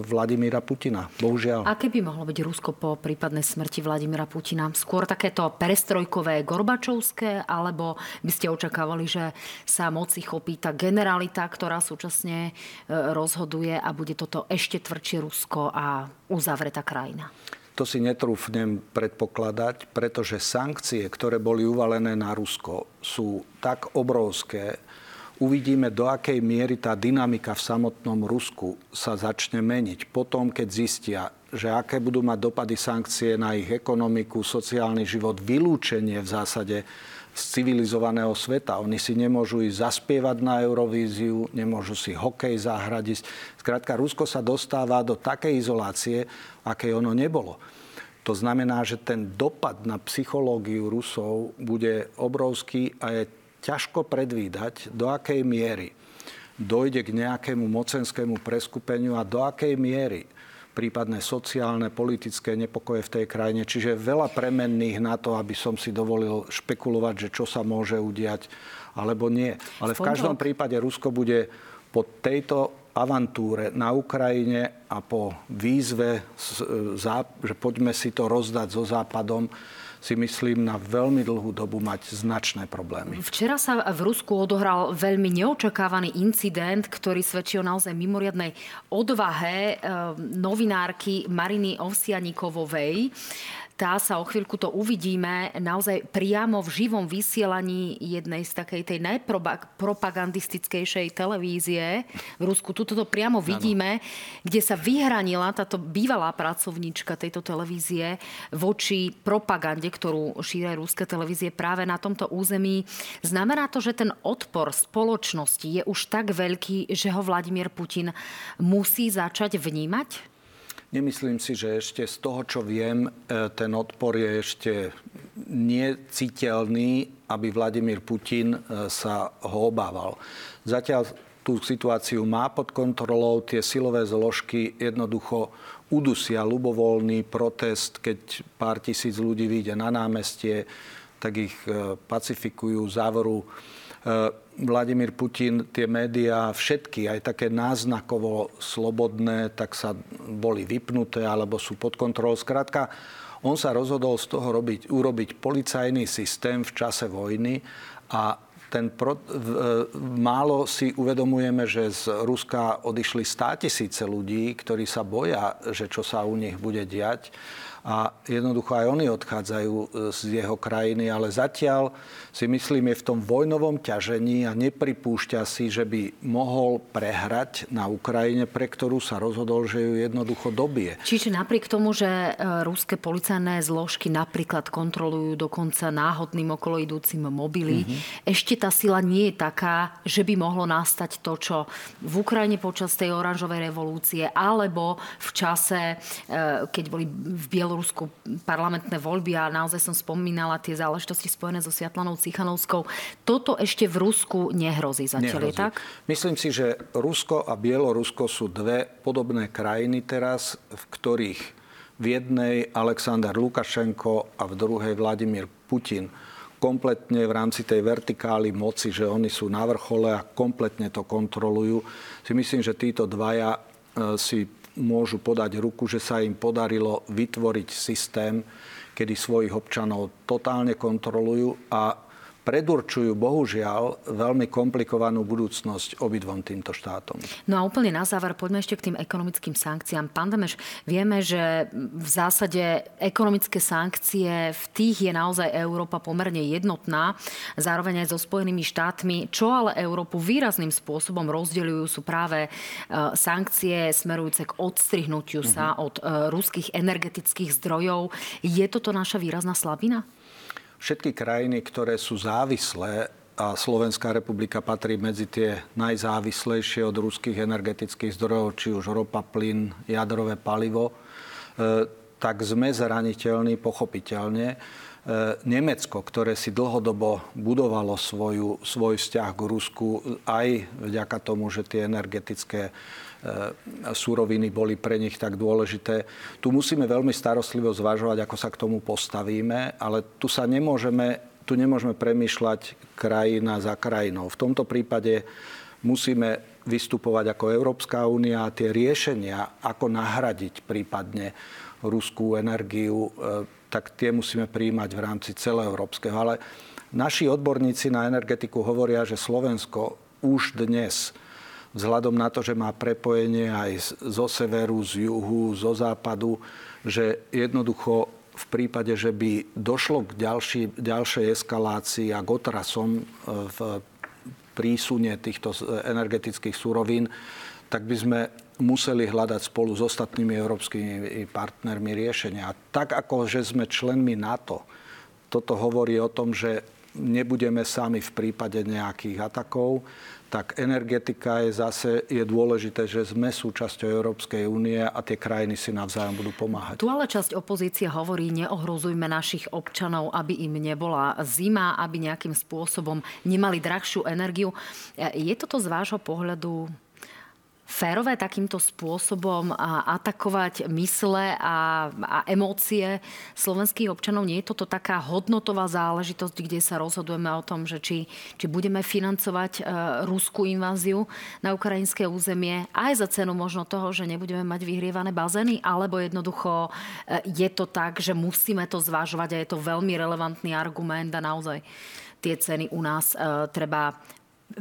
B: Vladimíra Putina. Bohužiaľ.
A: Aké by mohlo byť Rusko po prípadnej smrti Vladimíra Putina? Skôr takéto perestrojkové, gorbačovské, alebo by ste očakávali, že sa moci chopí tá generalita, ktorá súčasne e, rozhoduje a bude toto ešte tvrdšie Rusko a uzavretá krajina?
B: To si netrúfnem predpokladať, pretože sankcie, ktoré boli uvalené na Rusko, sú tak obrovské, uvidíme, do akej miery tá dynamika v samotnom Rusku sa začne meniť. Potom, keď zistia, že aké budú mať dopady sankcie na ich ekonomiku, sociálny život, vylúčenie v zásade z civilizovaného sveta. Oni si nemôžu ísť zaspievať na Eurovíziu, nemôžu si hokej zahradiť. Skrátka, Rusko sa dostáva do takej izolácie, aké ono nebolo. To znamená, že ten dopad na psychológiu Rusov bude obrovský a je ťažko predvídať, do akej miery dojde k nejakému mocenskému preskupeniu a do akej miery prípadné sociálne, politické nepokoje v tej krajine. Čiže veľa premenných na to, aby som si dovolil špekulovať, že čo sa môže udiať alebo nie. Ale v každom prípade Rusko bude po tejto avantúre na Ukrajine a po výzve, že poďme si to rozdať so Západom, si myslím, na veľmi dlhú dobu mať značné problémy.
A: Včera sa v Rusku odohral veľmi neočakávaný incident, ktorý svedčí o naozaj mimoriadnej odvahe eh, novinárky Mariny Ovsianikovovej. Tá sa o chvíľku to uvidíme naozaj priamo v živom vysielaní jednej z takej tej najpropagandistickejšej televízie v Rusku. Tuto to priamo vidíme, ano. kde sa vyhranila táto bývalá pracovníčka tejto televízie voči propagande, ktorú šíria ruské televízie práve na tomto území. Znamená to, že ten odpor spoločnosti je už tak veľký, že ho Vladimír Putin musí začať vnímať?
B: Nemyslím si, že ešte z toho, čo viem, e, ten odpor je ešte neciteľný, aby Vladimír Putin e, sa ho obával. Zatiaľ tú situáciu má pod kontrolou, tie silové zložky jednoducho udusia ľubovoľný protest, keď pár tisíc ľudí vyjde na námestie, tak ich e, pacifikujú, závoru Vladimír Putin, tie médiá, všetky, aj také náznakovo slobodné, tak sa boli vypnuté alebo sú pod kontrolou. Skrátka, on sa rozhodol z toho robiť, urobiť policajný systém v čase vojny a ten pro, v, málo si uvedomujeme, že z Ruska odišli státisíce ľudí, ktorí sa boja, že čo sa u nich bude diať a jednoducho aj oni odchádzajú e, z jeho krajiny, ale zatiaľ si myslím je v tom vojnovom ťažení a nepripúšťa si, že by mohol prehrať na Ukrajine, pre ktorú sa rozhodol, že ju jednoducho dobie.
A: Čiže napriek tomu, že e, ruské policajné zložky napríklad kontrolujú dokonca náhodným okoloidúcim mobily, mm-hmm. ešte tá sila nie je taká, že by mohlo nastať to, čo v Ukrajine počas tej oranžovej revolúcie alebo v čase, e, keď boli v Bielorusku Bielorusku parlamentné voľby a naozaj som spomínala tie záležitosti spojené so Sviatlanou Cichanovskou. Toto ešte v Rusku nehrozí zatiaľ, nehrozí. je tak?
B: Myslím si, že Rusko a Bielorusko sú dve podobné krajiny teraz, v ktorých v jednej Aleksandr Lukašenko a v druhej Vladimír Putin kompletne v rámci tej vertikály moci, že oni sú na vrchole a kompletne to kontrolujú. Si myslím, že títo dvaja e, si môžu podať ruku, že sa im podarilo vytvoriť systém, kedy svojich občanov totálne kontrolujú a predurčujú bohužiaľ veľmi komplikovanú budúcnosť obidvom týmto štátom.
A: No a úplne na záver poďme ešte k tým ekonomickým sankciám. Pán Demeš, vieme, že v zásade ekonomické sankcie v tých je naozaj Európa pomerne jednotná, zároveň aj so Spojenými štátmi. Čo ale Európu výrazným spôsobom rozdeľujú sú práve e, sankcie smerujúce k odstrihnutiu sa uh-huh. od e, ruských energetických zdrojov. Je toto naša výrazná slabina?
B: Všetky krajiny, ktoré sú závislé a Slovenská republika patrí medzi tie najzávislejšie od ruských energetických zdrojov, či už ropa, plyn, jadrové palivo, e, tak sme zraniteľní pochopiteľne. E, Nemecko, ktoré si dlhodobo budovalo svoju, svoj vzťah k Rusku aj vďaka tomu, že tie energetické súroviny boli pre nich tak dôležité. Tu musíme veľmi starostlivo zvažovať, ako sa k tomu postavíme, ale tu sa nemôžeme, tu nemôžeme premýšľať krajina za krajinou. V tomto prípade musíme vystupovať ako Európska únia a tie riešenia, ako nahradiť prípadne ruskú energiu, e, tak tie musíme príjmať v rámci celoeurópskeho. Ale naši odborníci na energetiku hovoria, že Slovensko už dnes vzhľadom na to, že má prepojenie aj zo severu, z juhu, zo západu, že jednoducho v prípade, že by došlo k ďalší, ďalšej eskalácii a k otrasom e, v prísune týchto energetických súrovín, tak by sme museli hľadať spolu s ostatnými európskymi partnermi riešenia. A tak ako že sme členmi NATO, toto hovorí o tom, že nebudeme sami v prípade nejakých atakov, tak energetika je zase je dôležité, že sme súčasťou Európskej únie a tie krajiny si navzájom budú pomáhať.
A: Tu ale časť opozície hovorí, neohrozujme našich občanov, aby im nebola zima, aby nejakým spôsobom nemali drahšiu energiu. Je toto z vášho pohľadu férové takýmto spôsobom atakovať mysle a, a emócie slovenských občanov? Nie je toto taká hodnotová záležitosť, kde sa rozhodujeme o tom, že či, či budeme financovať e, ruskú inváziu na ukrajinské územie aj za cenu možno toho, že nebudeme mať vyhrievané bazény, alebo jednoducho e, je to tak, že musíme to zvážovať a je to veľmi relevantný argument a naozaj tie ceny u nás e, treba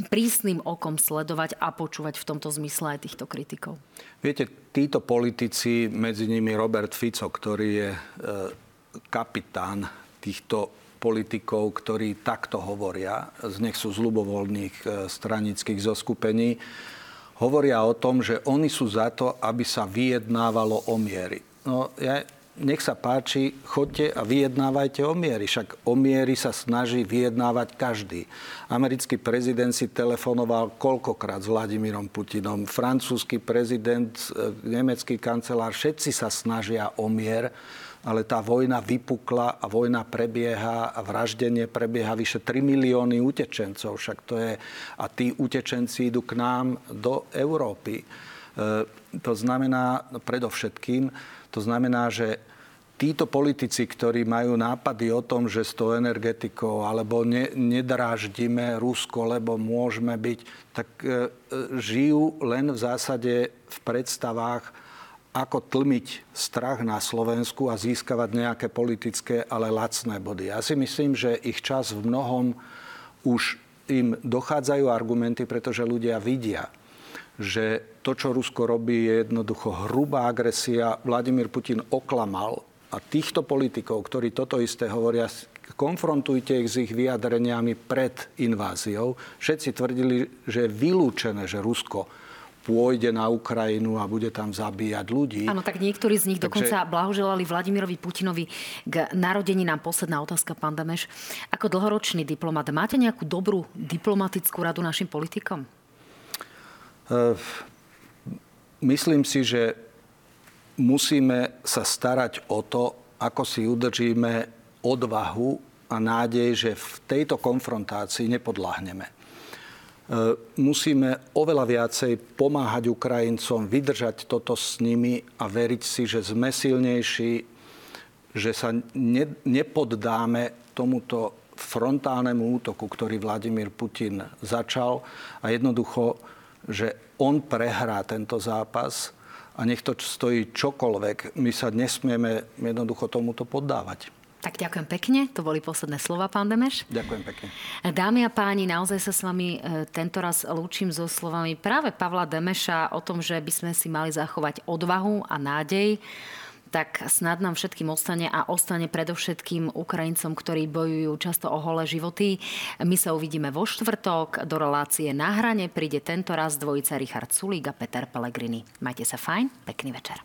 A: prísnym okom sledovať a počúvať v tomto zmysle aj týchto kritikov?
B: Viete, títo politici, medzi nimi Robert Fico, ktorý je e, kapitán týchto politikov, ktorí takto hovoria, z nech sú z e, stranických zoskupení, hovoria o tom, že oni sú za to, aby sa vyjednávalo o miery. No, ja nech sa páči, chodte a vyjednávajte o miery. Však o miery sa snaží vyjednávať každý. Americký prezident si telefonoval koľkokrát s Vladimírom Putinom. Francúzsky prezident, e, nemecký kancelár, všetci sa snažia o mier, ale tá vojna vypukla a vojna prebieha a vraždenie prebieha vyše 3 milióny utečencov. Však to je, a tí utečenci idú k nám do Európy. E, to znamená predovšetkým, to znamená, že títo politici, ktorí majú nápady o tom, že s tou energetikou alebo ne, nedráždime Rusko, lebo môžeme byť, tak e, žijú len v zásade v predstavách, ako tlmiť strach na Slovensku a získavať nejaké politické, ale lacné body. Ja si myslím, že ich čas v mnohom už im dochádzajú argumenty, pretože ľudia vidia, že to, čo Rusko robí, je jednoducho hrubá agresia. Vladimír Putin oklamal a týchto politikov, ktorí toto isté hovoria, konfrontujte ich s ich vyjadreniami pred inváziou. Všetci tvrdili, že je vylúčené, že Rusko pôjde na Ukrajinu a bude tam zabíjať ľudí.
A: Áno, tak niektorí z nich Takže... dokonca blahoželali Vladimirovi Putinovi k narodení. Nám posledná otázka, pán Demeš. Ako dlhoročný diplomat, máte nejakú dobrú diplomatickú radu našim politikom? Uh,
B: myslím si, že musíme sa starať o to, ako si udržíme odvahu a nádej, že v tejto konfrontácii nepodláhneme. E, musíme oveľa viacej pomáhať Ukrajincom, vydržať toto s nimi a veriť si, že sme silnejší, že sa ne, nepoddáme tomuto frontálnemu útoku, ktorý Vladimír Putin začal a jednoducho, že on prehrá tento zápas a nech to stojí čokoľvek, my sa nesmieme jednoducho tomuto poddávať.
A: Tak ďakujem pekne. To boli posledné slova, pán Demeš.
B: Ďakujem pekne.
A: Dámy a páni, naozaj sa s vami e, tento raz lúčim so slovami práve Pavla Demeša o tom, že by sme si mali zachovať odvahu a nádej tak snad nám všetkým ostane a ostane predovšetkým Ukrajincom, ktorí bojujú často o holé životy. My sa uvidíme vo štvrtok. Do relácie na hrane príde tento raz dvojica Richard Sulík a Peter Pellegrini. Majte sa fajn, pekný večer.